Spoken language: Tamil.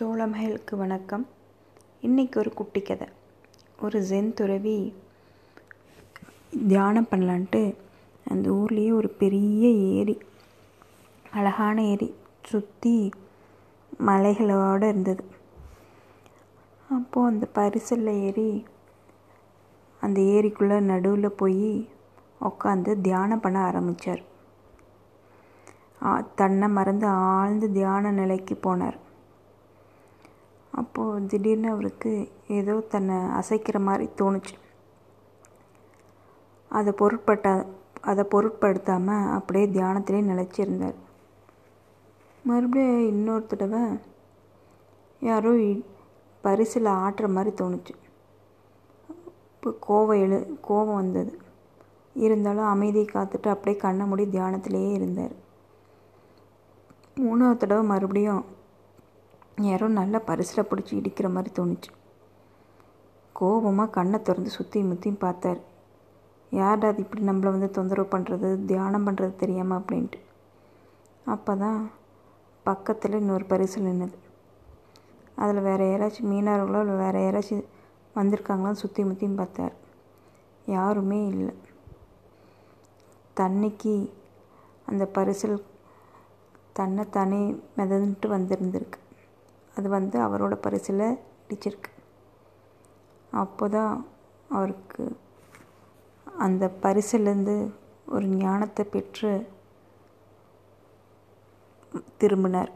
தோழமைகளுக்கு வணக்கம். இன்றைக்கி ஒரு குட்டி கதை. ஒரு ஜென் துறவி தியானம் பண்ணலான்ட்டு அந்த ஊர்லேயே ஒரு பெரிய ஏரி அழகான ஏரி சுற்றி மலைகளோடு இருந்தது. அப்போது அந்த பரிசலில் ஏறி அந்த ஏரிக்குள்ளே நடுவில் போய் உட்காந்து தியானம் பண்ண ஆரம்பித்தார் தன்னை மறந்து ஆழ்ந்து தியான நிலைக்கு போனார். அப்போது திடீர்னு அவருக்கு ஏதோ தன்னை அசைக்கிற மாதிரி தோணுச்சு. அதை பொருட்பட்ட அதை பொருட்படுத்தாமல் அப்படியே தியானத்திலே நிலச்சிருந்தார். மறுபடியும் இன்னொரு தடவை யாரோ பரிசில் ஆட்டுற மாதிரி தோணுச்சு. இப்போ கோவம் எழு கோவம் வந்தது. இருந்தாலும் அமைதியை காத்துட்டு அப்படியே கண்ணை மூடி தியானத்திலேயே இருந்தார். மூணாவது தடவை மறுபடியும் யாரோ நல்லா பரிசில் பிடிச்சி இடிக்கிற மாதிரி தோணுச்சு. கோபமாக கண்ணை திறந்து சுற்றி முற்றியும் பார்த்தார். யார்டா அது இப்படி நம்மளை வந்து தொந்தரவு பண்ணுறது தியானம் பண்ணுறது தெரியாமல் அப்படின்ட்டு. அப்போ தான் பக்கத்தில் இன்னொரு பரிசல் நின்றுது அதில் வேறு யாராச்சும் மீனவர்களோ இல்லை வேறு யாராச்சும் வந்திருக்காங்களான்னு சுற்றி முற்றியும் பார்த்தார். யாருமே இல்லை. தண்ணிக்கு அந்த பரிசல் தன்னை தானே மிதந்துட்டு வந்திருந்திருக்கு. அது வந்து அவரோட பரிசில் இடிச்சிருக்கு. அப்போ தான் அவருக்கு அந்த பரிசிலேருந்து ஒரு ஞானத்தை பெற்று திரும்பினார்.